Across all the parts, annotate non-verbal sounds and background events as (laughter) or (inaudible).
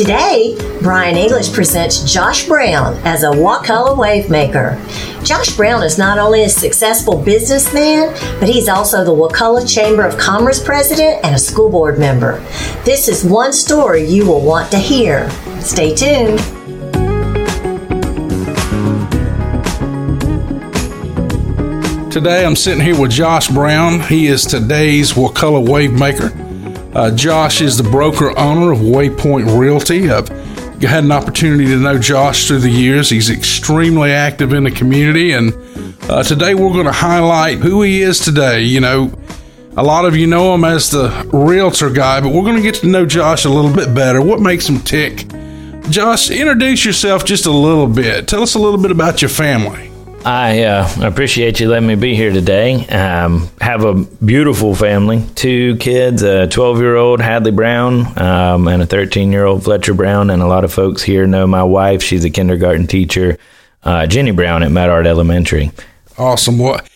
Today, Brian English presents Josh Brown as a Wakulla wave maker. Josh Brown is not only a successful businessman, but he's also the Wakulla Chamber of Commerce president and a school board member. This is one story you will want to hear. Stay tuned. Today I'm sitting here with Josh Brown. He is today's Wakulla wave maker. Uh, Josh is the broker owner of Waypoint Realty. I've had an opportunity to know Josh through the years. He's extremely active in the community, and uh, today we're going to highlight who he is today. You know, a lot of you know him as the realtor guy, but we're going to get to know Josh a little bit better. What makes him tick? Josh, introduce yourself just a little bit. Tell us a little bit about your family. I uh, appreciate you letting me be here today. Um, have a beautiful family two kids, a 12 year old Hadley Brown, um, and a 13 year old Fletcher Brown. And a lot of folks here know my wife. She's a kindergarten teacher, uh, Jenny Brown at Medart Elementary. Awesome. What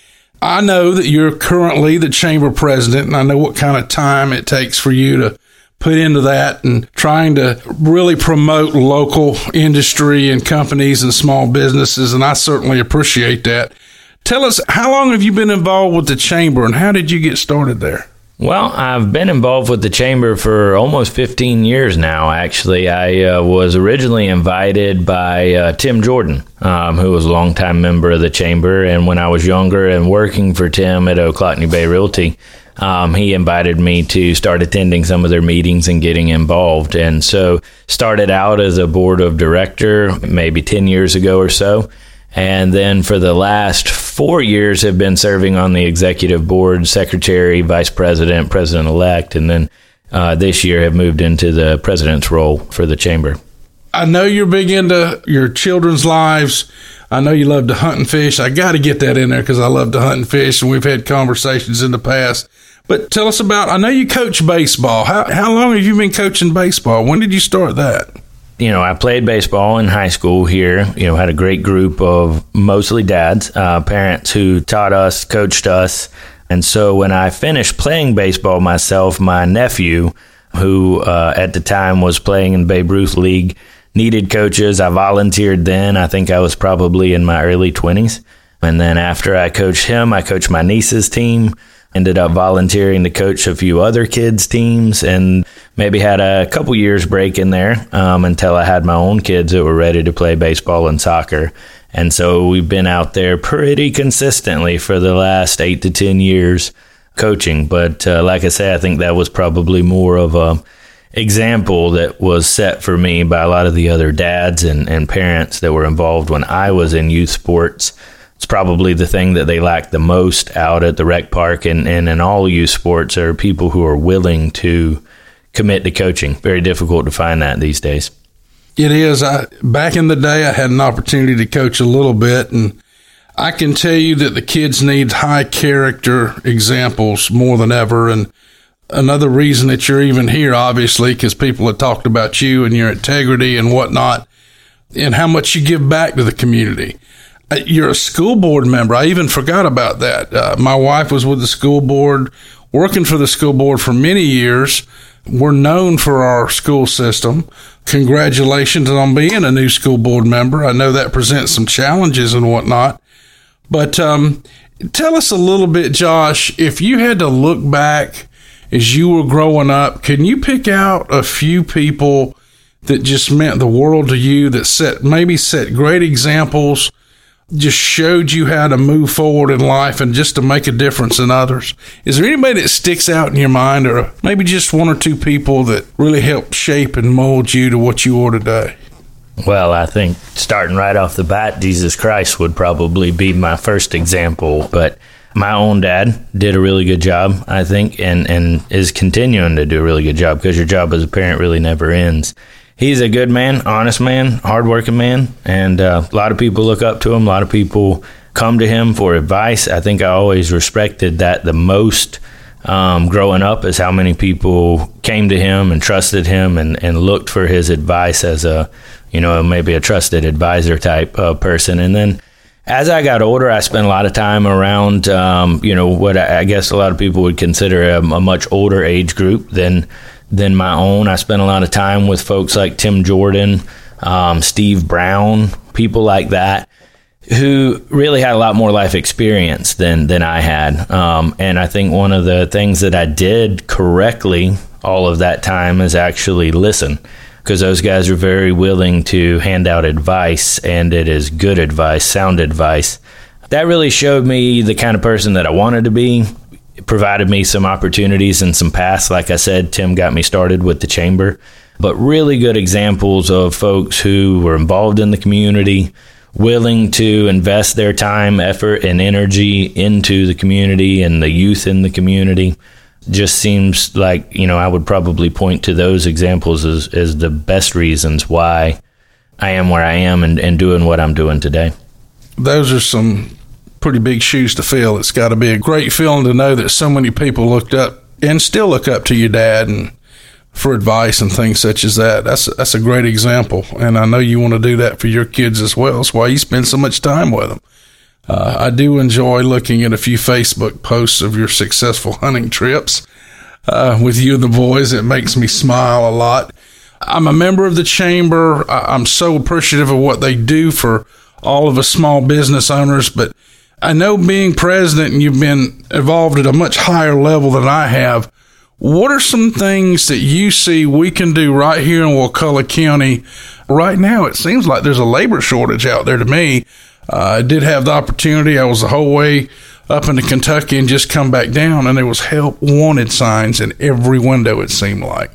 I know that you're currently the chamber president, and I know what kind of time it takes for you to put into that and trying to really promote local industry and companies and small businesses. And I certainly appreciate that. Tell us, how long have you been involved with the chamber and how did you get started there? Well, I've been involved with the chamber for almost 15 years now, actually. I uh, was originally invited by uh, Tim Jordan, um, who was a longtime member of the chamber. And when I was younger and working for Tim at Ochlockonee Bay Realty, um, he invited me to start attending some of their meetings and getting involved. And so started out as a board of director maybe 10 years ago or so. And then for the last four years have been serving on the executive board, secretary, vice president, president elect, and then uh, this year have moved into the president's role for the chamber. I know you're big into your children's lives. I know you love to hunt and fish. I got to get that in there because I love to hunt and fish, and we've had conversations in the past. But tell us about. I know you coach baseball. How how long have you been coaching baseball? When did you start that? You know, I played baseball in high school here. You know, had a great group of mostly dads, uh, parents who taught us, coached us. And so when I finished playing baseball myself, my nephew, who uh, at the time was playing in Babe Ruth League, needed coaches. I volunteered then. I think I was probably in my early 20s. And then after I coached him, I coached my niece's team ended up volunteering to coach a few other kids' teams and maybe had a couple years break in there um, until I had my own kids that were ready to play baseball and soccer. And so we've been out there pretty consistently for the last eight to 10 years coaching. But uh, like I say, I think that was probably more of a example that was set for me by a lot of the other dads and, and parents that were involved when I was in youth sports it's probably the thing that they lack the most out at the rec park and, and in all youth sports are people who are willing to commit to coaching. Very difficult to find that these days. It is. I, back in the day, I had an opportunity to coach a little bit, and I can tell you that the kids need high character examples more than ever. And another reason that you're even here, obviously, because people have talked about you and your integrity and whatnot, and how much you give back to the community. Uh, you're a school board member. I even forgot about that. Uh, my wife was with the school board, working for the school board for many years. We're known for our school system. Congratulations on being a new school board member. I know that presents some challenges and whatnot. But um, tell us a little bit, Josh, if you had to look back as you were growing up, can you pick out a few people that just meant the world to you that set maybe set great examples just showed you how to move forward in life and just to make a difference in others. Is there anybody that sticks out in your mind, or maybe just one or two people that really helped shape and mold you to what you are today? Well, I think starting right off the bat, Jesus Christ would probably be my first example. But my own dad did a really good job, I think, and, and is continuing to do a really good job because your job as a parent really never ends he's a good man, honest man, hardworking man, and uh, a lot of people look up to him. A lot of people come to him for advice. I think I always respected that the most um, growing up is how many people came to him and trusted him and, and looked for his advice as a, you know, maybe a trusted advisor type person. And then as I got older, I spent a lot of time around, um, you know, what I guess a lot of people would consider a, a much older age group than than my own. I spent a lot of time with folks like Tim Jordan, um, Steve Brown, people like that who really had a lot more life experience than than I had. Um, and I think one of the things that I did correctly all of that time is actually listen because those guys are very willing to hand out advice and it is good advice, sound advice. That really showed me the kind of person that I wanted to be. It provided me some opportunities and some paths. Like I said, Tim got me started with the chamber, but really good examples of folks who were involved in the community, willing to invest their time, effort, and energy into the community and the youth in the community. Just seems like, you know, I would probably point to those examples as, as the best reasons why I am where I am and, and doing what I'm doing today. Those are some pretty big shoes to fill. It's got to be a great feeling to know that so many people looked up and still look up to your dad and for advice and things such as that. That's that's a great example, and I know you want to do that for your kids as well. That's why you spend so much time with them. Uh, I do enjoy looking at a few Facebook posts of your successful (laughs) hunting trips uh, with you and the boys. It makes me smile a lot. I'm a member of the chamber. I'm so appreciative of what they do for all of us small business owners, but I know being president and you've been involved at a much higher level than I have. What are some things that you see we can do right here in Wakulla County? Right now, it seems like there's a labor shortage out there to me. I did have the opportunity. I was the whole way up into Kentucky and just come back down, and there was help wanted signs in every window, it seemed like.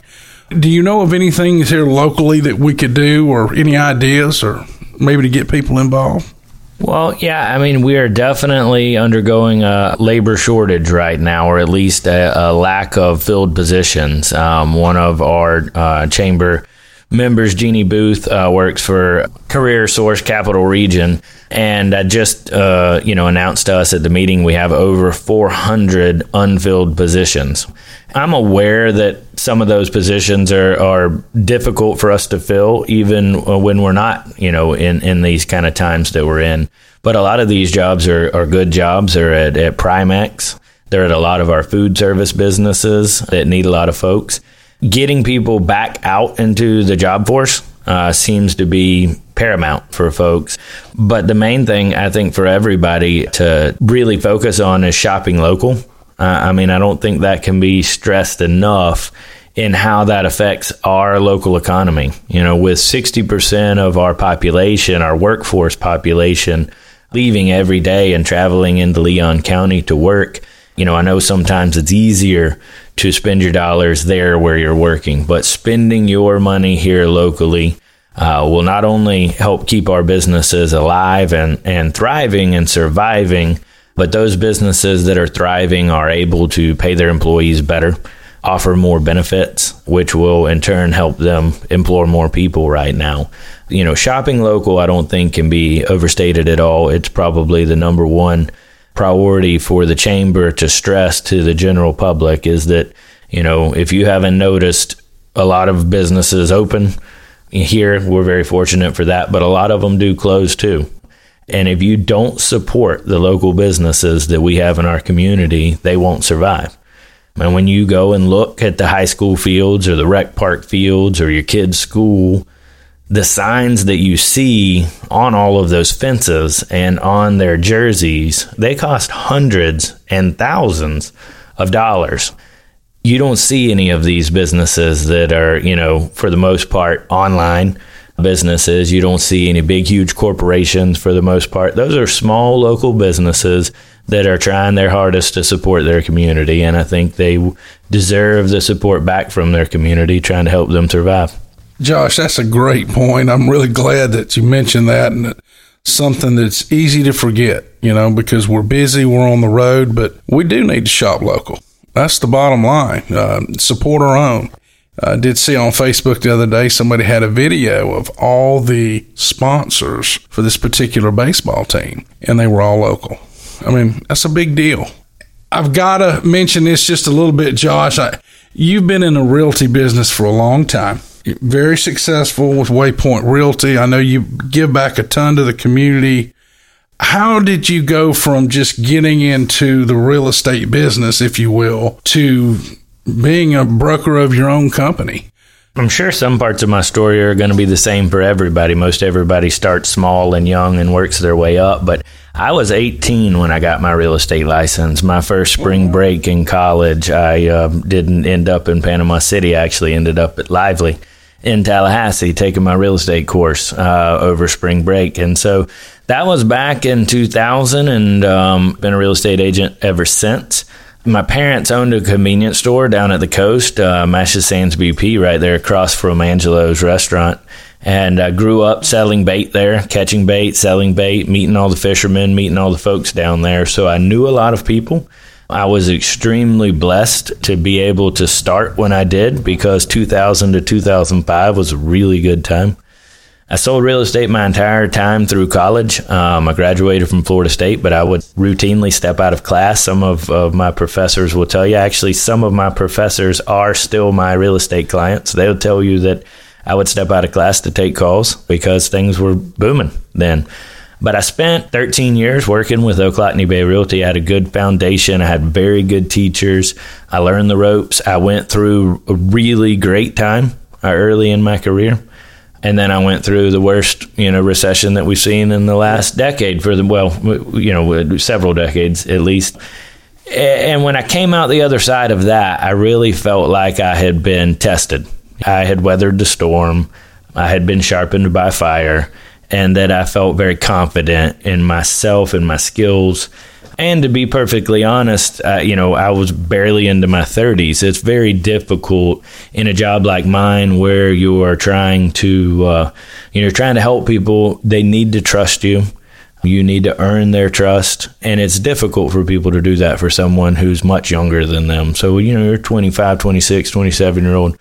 Do you know of anything here locally that we could do, or any ideas, or maybe to get people involved? Well, yeah, I mean, we are definitely undergoing a labor shortage right now, or at least a, a lack of filled positions. Um, one of our uh, chamber members, Jeannie Booth, uh, works for Career Source Capital Region, and I just uh, you know announced to us at the meeting we have over 400 unfilled positions. I'm aware that some of those positions are, are difficult for us to fill, even uh, when we're not, you know, in, in these kind of times that we're in. But a lot of these jobs are, are good jobs. They're at, at Primex. They're at a lot of our food service businesses that need a lot of folks. Getting people back out into the job force uh, seems to be paramount for folks. But the main thing I think for everybody to really focus on is shopping local. Uh, I mean, I don't think that can be stressed enough in how that affects our local economy. You know, with 60% of our population, our workforce population, leaving every day and traveling into Leon County to work, you know, I know sometimes it's easier to spend your dollars there where you're working, but spending your money here locally uh, will not only help keep our businesses alive and, and thriving and surviving, but those businesses that are thriving are able to pay their employees better, offer more benefits, which will in turn help them employ more people right now. You know, shopping local, I don't think can be overstated at all. It's probably the number one priority for the chamber to stress to the general public is that, you know, if you haven't noticed a lot of businesses open here, we're very fortunate for that, but a lot of them do close too. And if you don't support the local businesses that we have in our community, they won't survive. And when you go and look at the high school fields or the rec park fields or your kid's school, the signs that you see on all of those fences and on their jerseys, they cost hundreds and thousands of dollars. You don't see any of these businesses that are, you know, for the most part online businesses. You don't see any big, huge corporations for the most part. Those are small local businesses that are trying their hardest to support their community. And I think they deserve the support back from their community, trying to help them survive. Josh, that's a great point. I'm really glad that you mentioned that and something that's easy to forget, you know, because we're busy, we're on the road, but we do need to shop local. That's the bottom line. Uh, support our own. I did see on Facebook the other day somebody had a video of all the sponsors for this particular baseball team, and they were all local. I mean, that's a big deal. I've got to mention this just a little bit, Josh. I, you've been in the realty business for a long time. Very successful with Waypoint Realty. I know you give back a ton to the community. How did you go from just getting into the real estate business, if you will, to being a broker of your own company. I'm sure some parts of my story are going to be the same for everybody. Most everybody starts small and young and works their way up. But I was 18 when I got my real estate license. My first spring break in college, I uh, didn't end up in Panama City. I actually ended up at Lively in Tallahassee taking my real estate course uh, over spring break. And so that was back in 2000 and um, been a real estate agent ever since. My parents owned a convenience store down at the coast, uh, Mashes Sands BP, right there across from Angelo's restaurant. And I grew up selling bait there, catching bait, selling bait, meeting all the fishermen, meeting all the folks down there. So I knew a lot of people. I was extremely blessed to be able to start when I did because 2000 to 2005 was a really good time. I sold real estate my entire time through college. Um, I graduated from Florida State, but I would routinely step out of class. Some of, of my professors will tell you, actually, some of my professors are still my real estate clients. They'll tell you that I would step out of class to take calls because things were booming then. But I spent 13 years working with Ochlockonee Bay Realty. I had a good foundation. I had very good teachers. I learned the ropes. I went through a really great time uh, early in my career. And then I went through the worst, you know, recession that we've seen in the last decade for the, well, you know, several decades at least. And when I came out the other side of that, I really felt like I had been tested. I had weathered the storm. I had been sharpened by fire and that I felt very confident in myself and my skills. And to be perfectly honest, uh, you know, I was barely into my 30s. It's very difficult in a job like mine where you are trying to, uh, you know, trying to help people. They need to trust you. You need to earn their trust. And it's difficult for people to do that for someone who's much younger than them. So, you know, you're 25, 26, 27 year old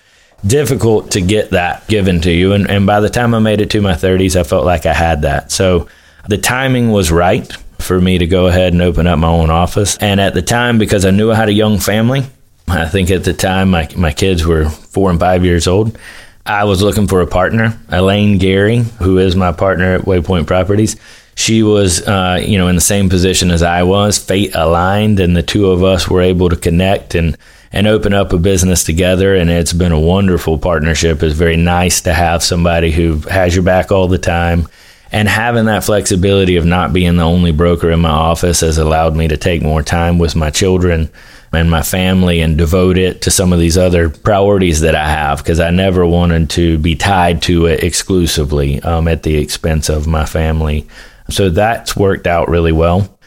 difficult to get that given to you. And, and by the time I made it to my 30s, I felt like I had that. So the timing was right for me to go ahead and open up my own office. And at the time, because I knew I had a young family, I think at the time my, my kids were four and five years old. I was looking for a partner, Elaine Gary, who is my partner at Waypoint Properties. She was, uh, you know, in the same position as I was, fate aligned, and the two of us were able to connect and and open up a business together. And it's been a wonderful partnership. It's very nice to have somebody who has your back all the time. And having that flexibility of not being the only broker in my office has allowed me to take more time with my children and my family and devote it to some of these other priorities that I have because I never wanted to be tied to it exclusively um, at the expense of my family. So that's worked out really well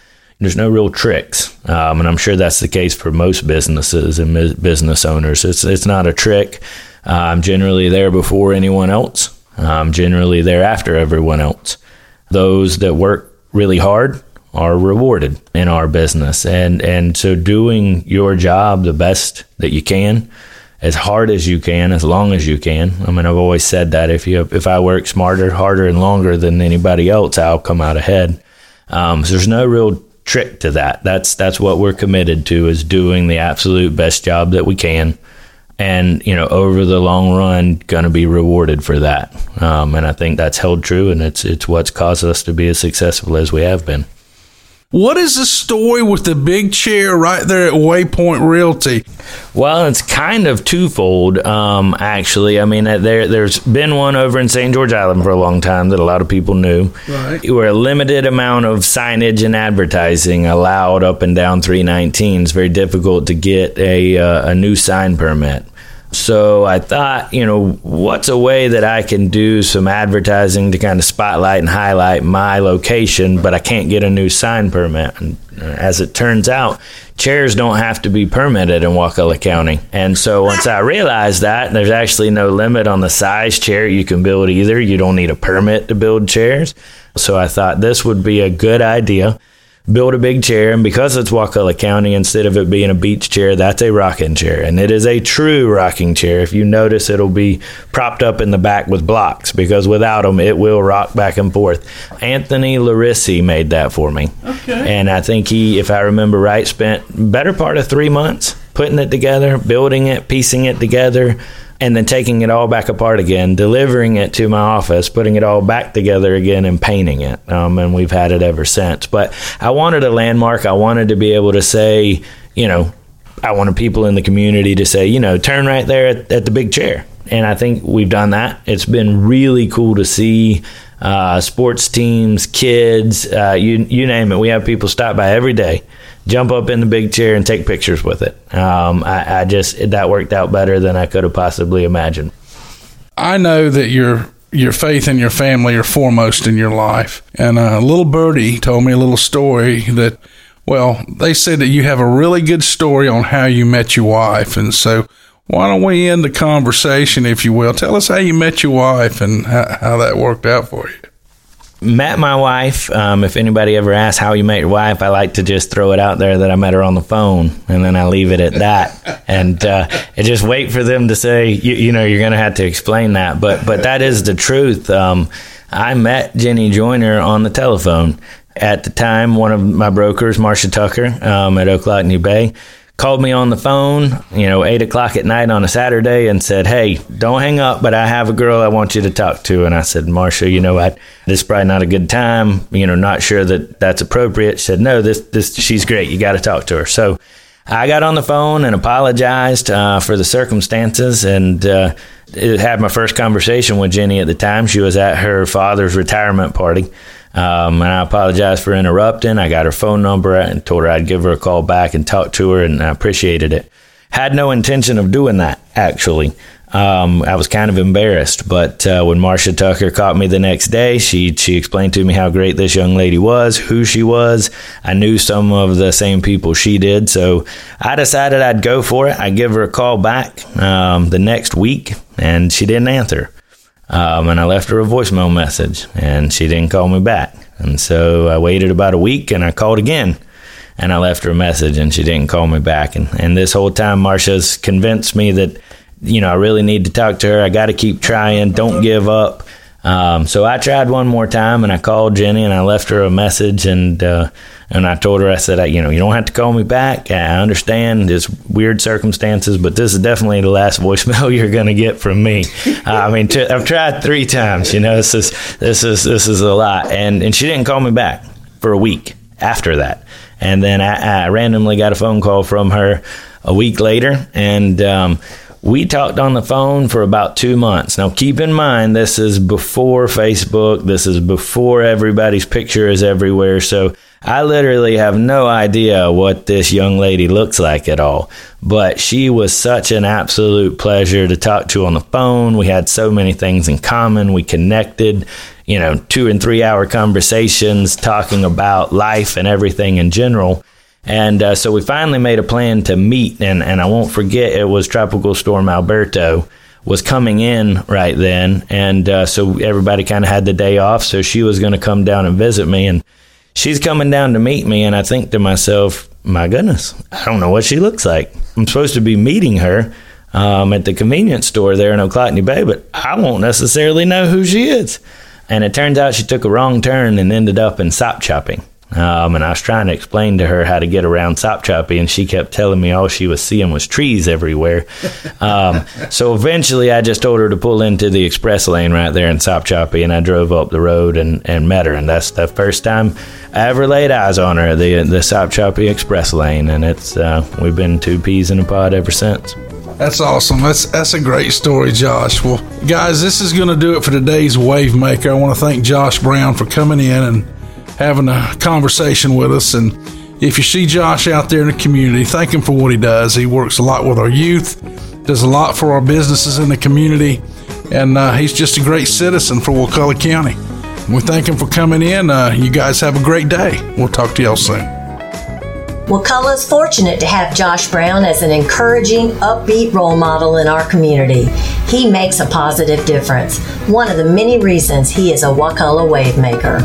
there's no real tricks, um, and I'm sure that's the case for most businesses and business owners. It's it's not a trick. I'm generally there before anyone else. I'm generally there after everyone else. Those that work really hard are rewarded in our business, and and so doing your job the best that you can, as hard as you can, as long as you can. I mean, I've always said that if you if I work smarter, harder, and longer than anybody else, I'll come out ahead. Um, so there's no real trick to that. That's that's what we're committed to is doing the absolute best job that we can, and you know over the long run, going to be rewarded for that. Um, and I think that's held true, and it's it's what's caused us to be as successful as we have been. What is the story with the big chair right there at Waypoint Realty? Well, it's kind of twofold, um, actually. I mean, there there's been one over in St. George Island for a long time that a lot of people knew. Right. Where a limited amount of signage and advertising allowed up and down 319 is very difficult to get a uh, a new sign permit. So I thought, you know, what's a way that I can do some advertising to kind of spotlight and highlight my location, but I can't get a new sign permit. And uh, as it turns out, chairs don't have to be permitted in Wakulla County. And so once I realized that, there's actually no limit on the size chair you can build either. You don't need a permit to build chairs. So I thought this would be a good idea build a big chair, and because it's Wakulla County, instead of it being a beach chair, that's a rocking chair, and it is a true rocking chair. If you notice, it'll be propped up in the back with blocks because without them, it will rock back and forth. Anthony Larissi made that for me, okay. and I think he, if I remember right, spent better part of three months putting it together, building it, piecing it together and then taking it all back apart again, delivering it to my office, putting it all back together again, and painting it. Um, and we've had it ever since. But I wanted a landmark. I wanted to be able to say, you know, I wanted people in the community to say, you know, turn right there at, at the big chair. And I think we've done that. It's been really cool to see uh, sports teams, kids, uh, you you name it. We have people stop by every day, jump up in the big chair and take pictures with it. Um, I, I just that worked out better than I could have possibly imagined. I know that your your faith and your family are foremost in your life. And a little birdie told me a little story that, well, they said that you have a really good story on how you met your wife. And so why don't we end the conversation, if you will? Tell us how you met your wife and how, how that worked out for you met my wife. Um, if anybody ever asks how you met your wife, I like to just throw it out there that I met her on the phone, and then I leave it at that, (laughs) and uh, and just wait for them to say, you, you know, you're going to have to explain that. But but that is the truth. Um, I met Jenny Joyner on the telephone. At the time, one of my brokers, Marcia Tucker, um, at Ochlockonee Bay, called me on the phone, you know, eight o'clock at night on a Saturday and said, Hey, don't hang up, but I have a girl I want you to talk to. And I said, Marcia, you know what? This is probably not a good time. You know, not sure that that's appropriate. She said, No, this, this, she's great. You got to talk to her. So I got on the phone and apologized uh, for the circumstances and, uh, had my first conversation with Jenny at the time. She was at her father's retirement party. Um, and I apologized for interrupting. I got her phone number and told her I'd give her a call back and talk to her, and I appreciated it. Had no intention of doing that, actually. Um, I was kind of embarrassed, but uh, when Marcia Tucker caught me the next day, she she explained to me how great this young lady was, who she was. I knew some of the same people she did, so I decided I'd go for it. I'd give her a call back um, the next week, and she didn't answer. Um, and I left her a voicemail message, and she didn't call me back. And so I waited about a week, and I called again, and I left her a message, and she didn't call me back. And and this whole time, Marcia's convinced me that you know I really need to talk to her. I got to keep trying. Don't give up. Um, so I tried one more time, and I called Jenny, and I left her a message, and uh, and I told her, I said, you know, you don't have to call me back. I understand there's weird circumstances, but this is definitely the last voicemail (laughs) you're going to get from me. Uh, I mean, I've tried three times. You know, this is this is this is a lot, and and she didn't call me back for a week after that, and then I, I randomly got a phone call from her a week later, and um, we talked on the phone for about two months. Now, keep in mind, this is before Facebook. This is before everybody's picture is everywhere. So I literally have no idea what this young lady looks like at all, but she was such an absolute pleasure to talk to on the phone. We had so many things in common. We connected, you know, two and three hour conversations talking about life and everything in general. And uh, so we finally made a plan to meet, and, and I won't forget it was Tropical Storm Alberto was coming in right then, and uh, so everybody kind of had the day off. So she was going to come down and visit me, and she's coming down to meet me, and I think to myself, my goodness, I don't know what she looks like. I'm supposed to be meeting her um, at the convenience store there in Ochlockonee Bay, but I won't necessarily know who she is. And it turns out she took a wrong turn and ended up in Sopchoppy. Um, and I was trying to explain to her how to get around Sopchoppy, and she kept telling me all she was seeing was trees everywhere. (laughs) Um, so eventually, I just told her to pull into the express lane right there in Sopchoppy, and I drove up the road and, and met her. And that's the first time I ever laid eyes on her, the the Sopchoppy express lane, and it's uh, we've been two peas in a pod ever since. That's awesome. That's that's a great story, Josh. Well, guys, this is going to do it for today's Wave Maker. I want to thank Josh Brown for coming in and having a conversation with us. And if you see Josh out there in the community, thank him for what he does. He works a lot with our youth, does a lot for our businesses in the community, and uh, he's just a great citizen for Wakulla County. We thank him for coming in. Uh, you guys have a great day. We'll talk to y'all soon. Wakulla is fortunate to have Josh Brown as an encouraging, upbeat role model in our community. He makes a positive difference, one of the many reasons he is a Wakulla wave maker.